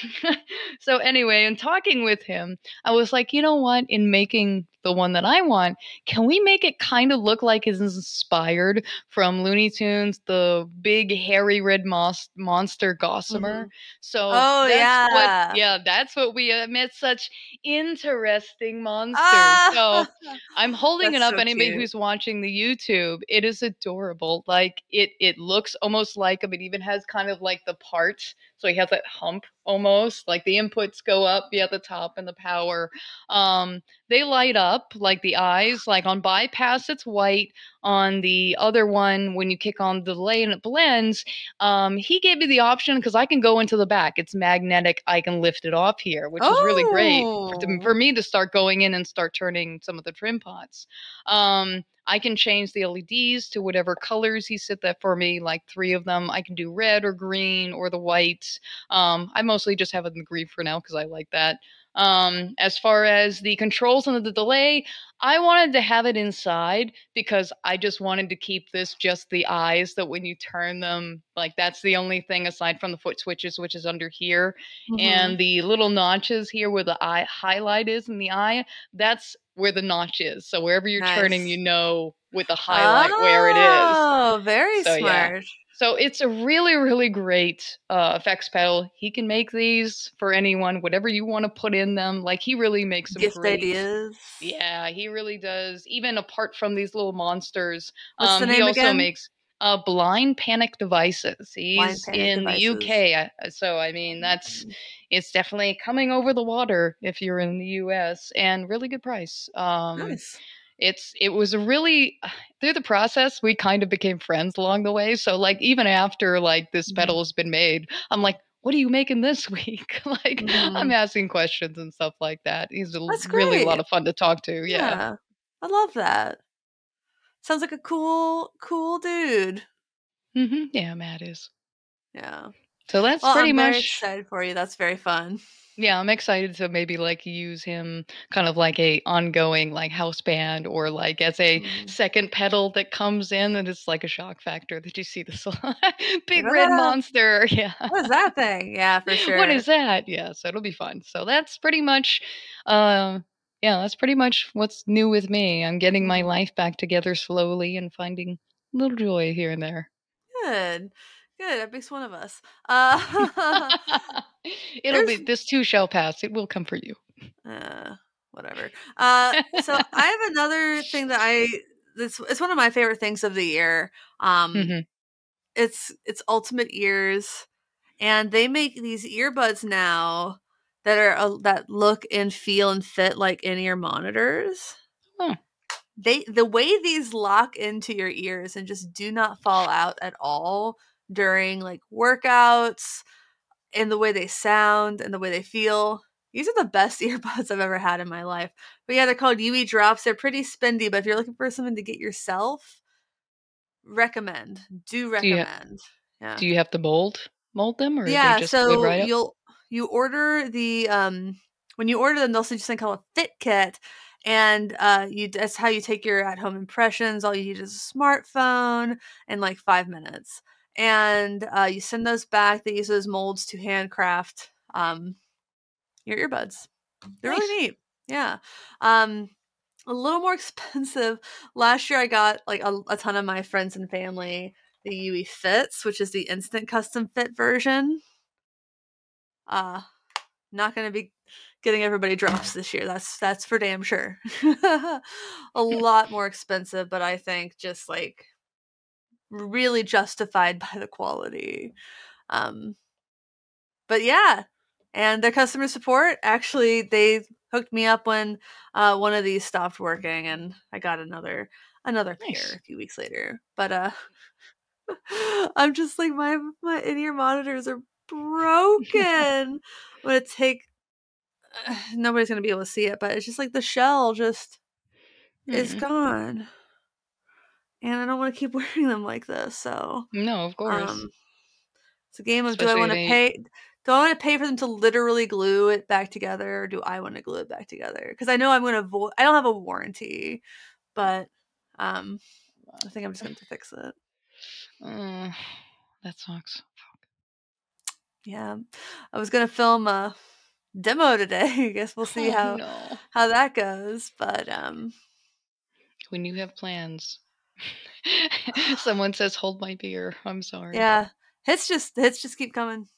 so anyway, in talking with him, I was like, you know what? In making the one that I want, can we make it kind of look like it's inspired from Looney Tunes, the big hairy red mos- monster Gossamer? So Oh, that's yeah. what, yeah, that's what we admit. such interesting monsters. Ah! So <laughs> I'm holding it up. so Anybody cute. who's watching the YouTube, it is adorable. Like it, it looks almost like him. It even has kind of like the parts. So he has that hump almost. Like the inputs go up, yeah, the top and the power. Um, they light up like the eyes. Like on bypass, it's white. On the other one, when you kick on the delay and it blends, um, he gave me the option because I can go into the back. It's magnetic. I can lift it off here, which is really great for, Oh. for me to start going in and start turning some of the trim pots. Um, I can change the LEDs to whatever colors he set that for me, like three of them. I can do red or green or the white. Um, I mostly just have it in the green for now because I like that. Um, as far as the controls and the delay, I wanted to have it inside because I just wanted to keep this just the eyes that when you turn them, like that's the only thing aside from the foot switches, which is under here Mhm. and the little notches here where the eye highlight is in the eye that's where the notch is so wherever you're turning you know with the highlight where it is Oh, very So, yeah. smart. so it's a really really great uh, effects pedal he can make these for anyone whatever you want to put in them like he really makes some Gift great ideas. yeah he really does even apart from these little monsters What's um, the he also again? makes uh, blind panic devices he's Panic in Devices. the uk uh, so i mean that's it's definitely coming over the water if you're in the US and really good price. Um nice. it's it was a really <sighs> through the process we kind of became friends along the way. So like even after like this Mhm. pedal has been made, I'm like what are you making this <laughs> week? like I'm Mhm. asking questions and stuff like that. He's a, really a lot of fun to talk to. Yeah. I love that. Sounds like a cool, cool dude. hmm Yeah, Matt is. Yeah. So that's Well, pretty I'm very much excited for you. That's very fun. Yeah, I'm excited to maybe like use him kind of like a ongoing like house band or like as a Mhm. second pedal that comes in and it's like a shock factor that you see this <laughs> big red monster. <laughs> Yeah. What is that thing? Yeah, for sure. What is that? Yeah, so it'll be fun. So that's pretty much uh yeah, that's pretty much what's new with me. I'm getting my Mhm. life back together slowly and finding little joy here and there. Good. Good. That makes one of us. Uh, <laughs> <laughs> It'll be this too shall pass. It will come for you. uh, whatever. Uh, so <laughs> I have another thing that I. This it's one of my favorite things of the year. Um, Mhm. it's it's Ultimate Ears, and they make these earbuds now that are uh, that look and feel and fit like in ear monitors. Oh. They the way these lock into your ears and just do not fall out at all during like workouts and the way they sound and the way they feel. These are the best <laughs> earbuds I've ever had in my life. But yeah, they're called UE drops. They're pretty spendy, but if you're looking for something to get yourself, recommend. Do Do you ha- recommend. yeah. Do you have to mold mold them, or yeah they just so right you'll you order the um when you order them they'll send you something called a fit kit and uh you that's how you take your at home impressions all you need is a smartphone in like five minutes and uh you send those back they use those molds to handcraft um your earbuds they're Nice. really neat yeah um a little more <laughs> expensive last year i got like a, a ton of my friends and family the UE Fits, which is the instant custom fit version. Uh not going to be getting everybody drops this year. That's that's for damn sure. <laughs> a lot more expensive, but I think just like really justified by the quality. Um but yeah, and their customer support actually they hooked me up when uh one of these stopped working and I got another another pair a few weeks later. But uh <laughs> I'm just like my my in-ear monitors are broken. I'm gonna take. nobody's gonna be able to see it, but it's just like the shell just is Hmm. gone, and I don't want to keep <laughs> wearing them like this. So, No, of course. um, it's a game of do I want to they- pay? Do I want to pay for them to literally glue it back together, or do I want to glue it back together? Because I know I'm gonna avoid. I don't have a warranty, but um, I think I'm just going to fix it. <sighs> Uh, <sighs> that sucks. Yeah, I was gonna film a demo today. <laughs> I guess we'll see oh, <laughs> how no. how that goes. But um, When you have plans. <laughs> <sighs> Someone says, "Hold my beer." I'm sorry. yeah, hits just hits just keep coming.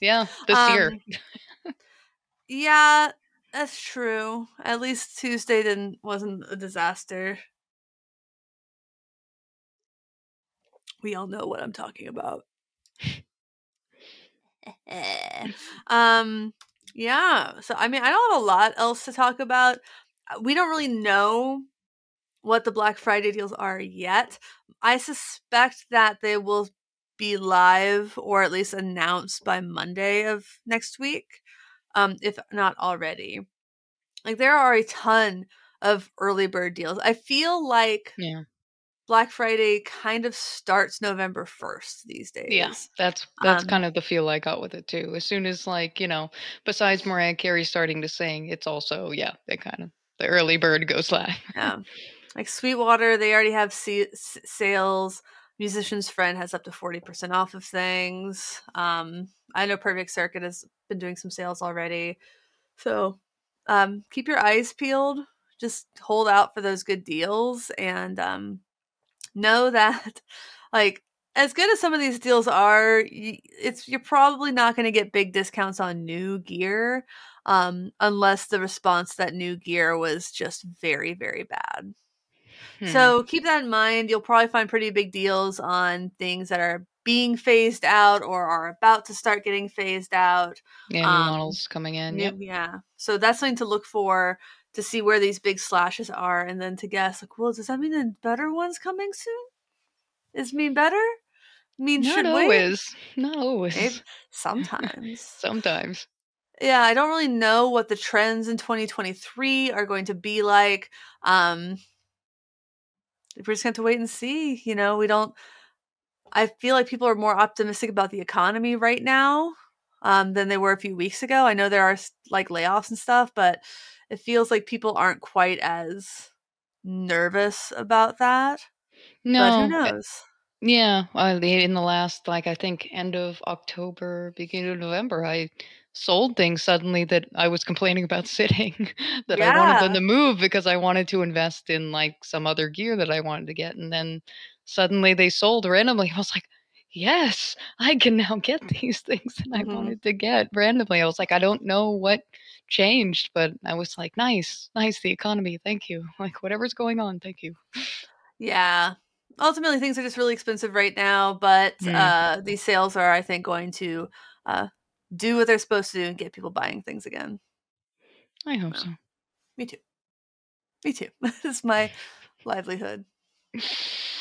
Yeah. This year. Um, Yeah, that's true. At least Tuesday didn't wasn't a disaster. We all know what I'm talking about. <laughs> um yeah, so I mean I don't have a lot else to talk about. Uh, We don't really know what the Black Friday deals are yet. I suspect that they will be live or at least announced by Monday of next week, um, if not already. Like there are a ton of early bird deals. I feel like Yeah. Black Friday kind of starts November 1st these days. Yeah, that's that's Um, kind of the feel I got with it too. As soon as like you know, besides Mariah Carey starting to sing, it's also yeah, they kind of the early bird goes <laughs> live. Yeah. Like Sweetwater, they already have s- sales. Musician's Friend has up to 40% off of things. Um, I know Perfect Circuit has been doing some sales already. So um, keep your eyes peeled. Just hold out for those good deals and um, know that, <laughs> like, as good as some of these deals are, it's you're probably not going to get big discounts on new gear um, unless the response to that new gear was just very, very bad. Hmm. So keep that in mind. You'll probably find pretty big deals on things that are being phased out or are about to start getting phased out. yeah, new um, models coming in. New- Yep. Yeah. So that's something to look for to see where these big slashes are and then to guess like, well, does that mean the better one's coming soon? Is mean better? Mean Not should wait? always. Not always. Maybe. Sometimes. <laughs> Sometimes. yeah, I don't really know what the trends in 2023 are going to be like. Um we're just going to wait and see. You know, we don't I feel like people are more optimistic about the economy right now um than they were a few weeks ago. I know there are like layoffs and stuff, but it feels like people aren't quite as nervous about that. No. but who uh, knows? Yeah, the- in the last, like I think, end of October, beginning of November, I sold things suddenly that I was complaining about <laughs> sitting that I wanted them to move because I wanted to invest in like some other gear that I wanted to get, and then suddenly they sold randomly. <laughs> I was like, yes, I can now get <laughs> these things that I Mhm. wanted to get randomly. I was like, I don't know what changed, but I was like, nice, nice, the economy, thank you. <laughs> Like whatever's going on, thank you. Yeah. Ultimately things are just really expensive right now, but Mm. uh these sales are I think going to uh do what they're supposed to do and get people buying things again. I hope so. Me too. Me too. <laughs> this is my livelihood.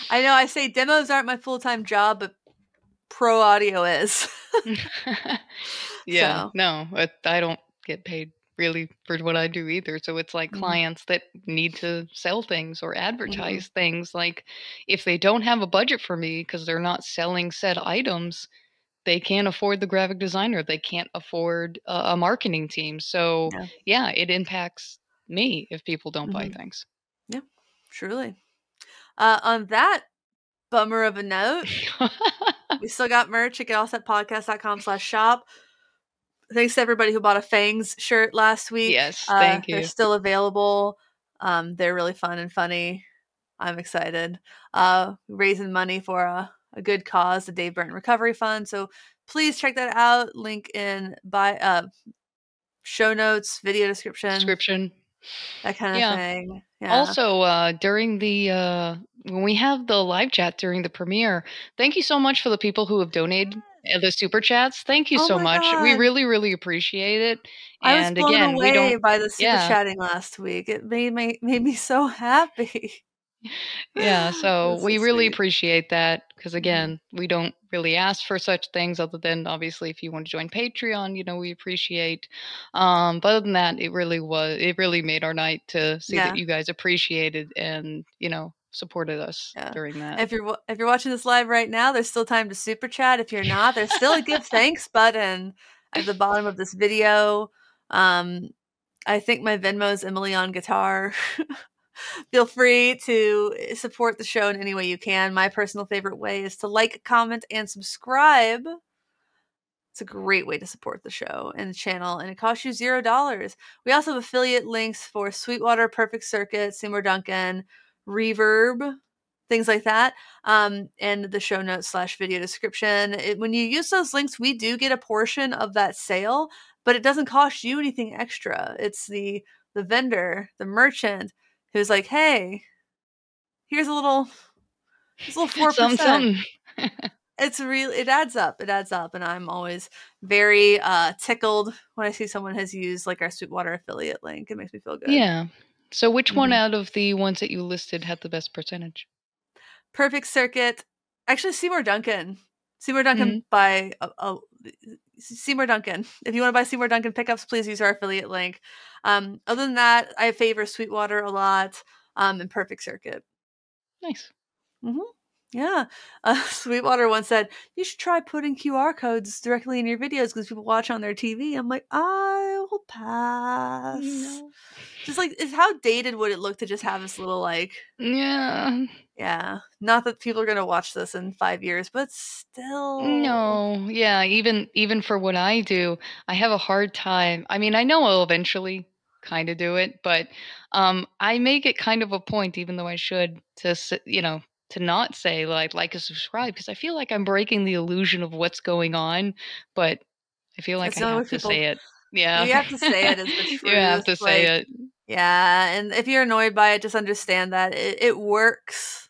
I know I say demos aren't my full-time job, but pro audio is. <laughs> yeah, So- no, I don't get paid really for what I do either. So it's like Mhm. clients that need to sell things or Mm-hmm. advertise things. Like if they don't have a budget for me because they're not selling said items, they can't afford the graphic designer. They can't afford a, a marketing team. So Yeah. yeah, it impacts me if people don't buy Mhm. things. Yeah, truly. Uh, on that bummer of a note, <laughs> we still got merch at getallsetpodcast.com slash shop. Thanks to everybody who bought a Fangs shirt last week. yes, Uh, thank you. They're still available. Um, they're really fun and funny. I'm excited. Uh, raising money for a, a good cause, the Dave Burton Recovery Fund. So please check that out. Link in by uh, show notes, video description, Description. that kind of Yeah. thing. Yeah. Also, uh, during the uh, when we have the live chat during the premiere, thank you so much for the people who have donated uh, the super chats. Thank you Oh so much. We really, really appreciate it. I was And blown again, we away don't. by the super yeah. chatting last week. It made me made me so <laughs> happy. Yeah, <laughs> so That's so we really sweet. appreciate that because Mhm. again, we don't really ask for such things other than obviously if you want to join Patreon, you know, we appreciate. Um, but other than that, it really was it really made our night to see Yeah. that you guys appreciated and you know supported us Yeah. during that. If you're if you're watching this live right now, there's still time to super chat. If you're not, there's still a give <laughs> thanks button at the bottom of this video. Um, I think my Venmo's Emily on guitar. <laughs> <laughs> Feel free to support the show in any way you can. My personal favorite way is to like, comment, and subscribe. It's a great way to support the show and the channel, and it costs you zero dollars. We also have affiliate links for Sweetwater, Perfect Circuit, Seymour Duncan, Reverb, things like that, um, and the show notes slash video description. It, when you use those links, we do get a portion of that sale, but it doesn't cost you anything extra. It's the the vendor, the merchant, who's like, "Hey, here's a little, here's a little <laughs> four percent." <laughs> it's real it adds up it adds up and i'm always very uh tickled when i see someone has used like our sweetwater affiliate link it makes me feel good Yeah. So which one Mhm. out of the ones that you listed had the best percentage? perfect circuit actually seymour duncan seymour duncan by a, uh, seymour duncan if you want to buy seymour duncan pickups please use our affiliate link um other than that i favor sweetwater a lot um and perfect circuit Nice. Yeah. Uh, <laughs> Sweetwater once said, You should try putting QR codes directly in your videos because people watch on their TV. I'm like, I will pass. No. Just like, how dated would it look to just have this little, like, Yeah. Yeah. Not that people are going to watch this in five years, but still. No, yeah, even even for what I do, I have a hard time. I mean, I know I'll eventually kind of do it, but um I make it kind of a point even though I should to you know, to not say like like and subscribe because I feel like I'm breaking the illusion of what's going on, but I feel like It's I have to people- say it. Yeah. You have to say it is the <laughs> You have to truth, say it. Yeah. And if you're annoyed by it, just understand that it, it works.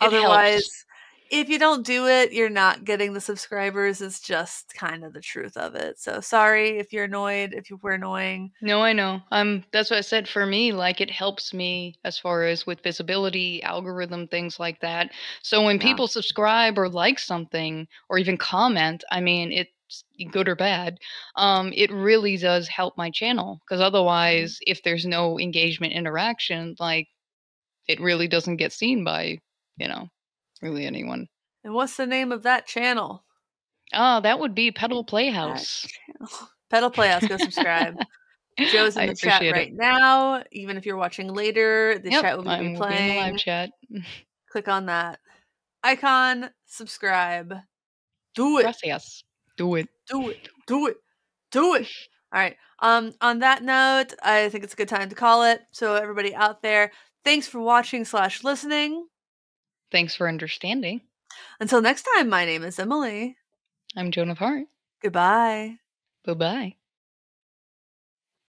It helps. Otherwise, if you don't do it, you're not getting the subscribers. It's just kind of the truth of it. So sorry if you're annoyed, if you were annoying. No, I know. Um, that's what I said. For me, like it helps me as far as with visibility, algorithm, things like that. So when Yeah. people subscribe or like something or even comment, I mean, it's good or bad. Um, it really does help my channel because otherwise, if there's no engagement interaction, like it really doesn't get seen by, you know, really anyone. And what's the name of that channel? Ah, that would be Pedal Playhouse. <laughs> Pedal Playhouse, go subscribe. Joe's <laughs> in the chat right it. now. Even if you're watching later, the Yep, chat will be I'm will be in the playing. live chat. <laughs> Click on that icon, subscribe. Do it. Gracias. Do it. do it do it do it all right um on that note i think it's a good time to call it so everybody out there thanks for watching slash listening Thanks for understanding. until next time my name is emily I'm Joan of Heart. goodbye Bye bye.